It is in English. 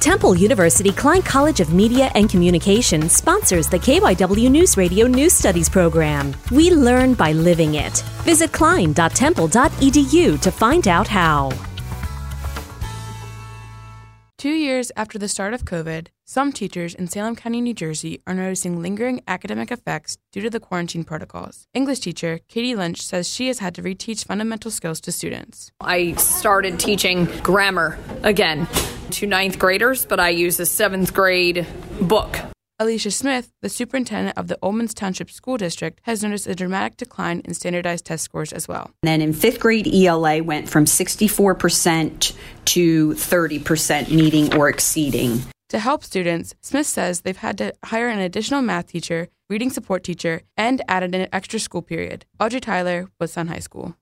Temple University Klein College of Media and Communication sponsors the KYW News Radio News Studies program. We learn by living it. Visit klein.temple.edu to find out how. Two years after the start of COVID, some teachers in Salem County, New Jersey are noticing lingering academic effects due to the quarantine protocols. English teacher Katie Lynch says she has had to reteach fundamental skills to students. I started teaching grammar again to ninth graders, but I use a seventh grade book. Alicia Smith, the superintendent of the Oldmans Township School District, has noticed a dramatic decline in standardized test scores as well. And then in fifth grade, ELA went from 64% to 30% meeting or exceeding. To help students, Smith says they've had to hire an additional math teacher, reading support teacher, and added an extra school period. Audrey Tyler, Woodstown High School.